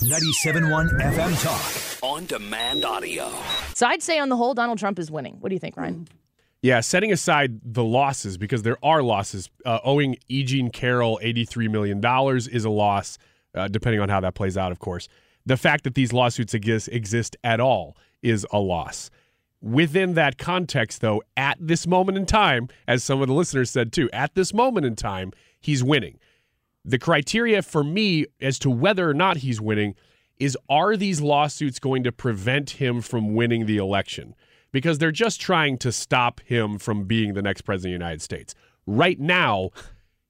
97.1 FM Talk. On demand audio. So I'd say on the whole, Donald Trump is winning. What do you think, Ryan? Yeah, setting aside the losses because there are losses. Uh, owing E. Jean Carroll eighty-three million dollars is a loss, uh, depending on how that plays out. Of course, the fact that these lawsuits exist exist at all is a loss. Within that context, though, at this moment in time, as some of the listeners said too, at this moment in time, he's winning. The criteria for me as to whether or not he's winning is are these lawsuits going to prevent him from winning the election? Because they're just trying to stop him from being the next president of the United States. Right now,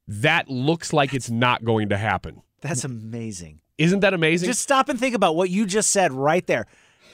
that looks like it's not going to happen. That's amazing. Isn't that amazing? Just stop and think about what you just said right there.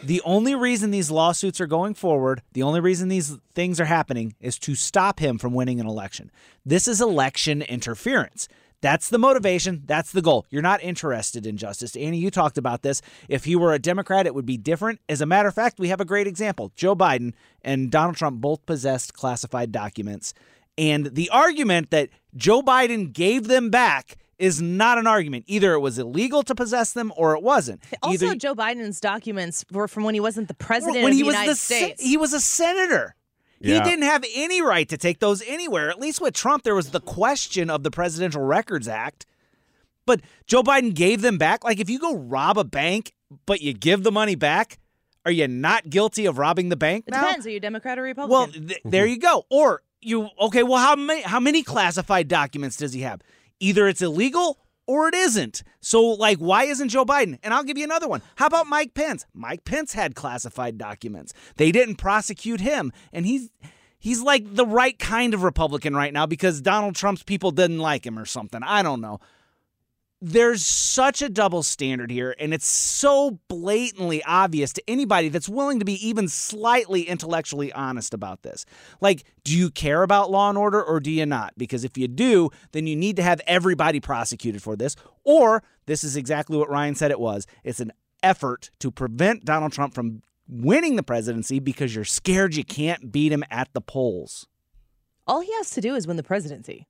The only reason these lawsuits are going forward, the only reason these things are happening is to stop him from winning an election. This is election interference. That's the motivation. That's the goal. You're not interested in justice. Annie, you talked about this. If he were a Democrat, it would be different. As a matter of fact, we have a great example. Joe Biden and Donald Trump both possessed classified documents. And the argument that Joe Biden gave them back is not an argument. Either it was illegal to possess them or it wasn't. Also, Either Joe Biden's documents were from when he wasn't the president when of he the was United the se- States. he was a senator. Yeah. He didn't have any right to take those anywhere. At least with Trump, there was the question of the Presidential Records Act. But Joe Biden gave them back. Like if you go rob a bank, but you give the money back, are you not guilty of robbing the bank it now? depends. Are you Democrat or Republican? Well, th- there you go. Or you okay? Well, how many how many classified documents does he have? Either it's illegal or it isn't. So, like, why isn't Joe Biden? And I'll give you another one. How about Mike Pence? Mike Pence had classified documents. They didn't prosecute him, and he's he's like the right kind of Republican right now because Donald Trump's people didn't like him or something. I don't know there's such a double standard here, and it's so blatantly obvious to anybody that's willing to be even slightly intellectually honest about this. Like, do you care about law and order or do you not? Because if you do, then you need to have everybody prosecuted for this. Or this is exactly what Ryan said it was it's an effort to prevent Donald Trump from winning the presidency because you're scared you can't beat him at the polls. all he has to do is win the presidency.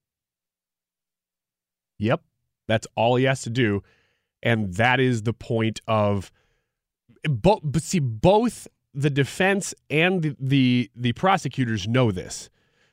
Yep. That's all he has to do. And that is the point of both but see both the defense and the, the the prosecutors know this.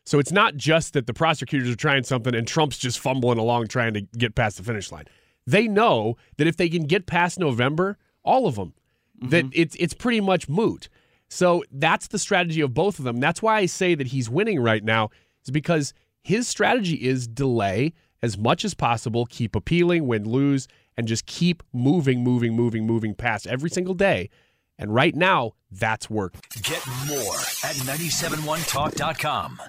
So it's not just that the prosecutors are trying something and Trump's just fumbling along trying to get past the finish line. They know that if they can get past November, all of them, mm-hmm. that it's it's pretty much moot. So that's the strategy of both of them. That's why I say that he's winning right now, is because his strategy is delay as much as possible, keep appealing, win, lose, and just keep moving, moving, moving, moving past every single day. And right now, that's work. Get more at 971talk.com.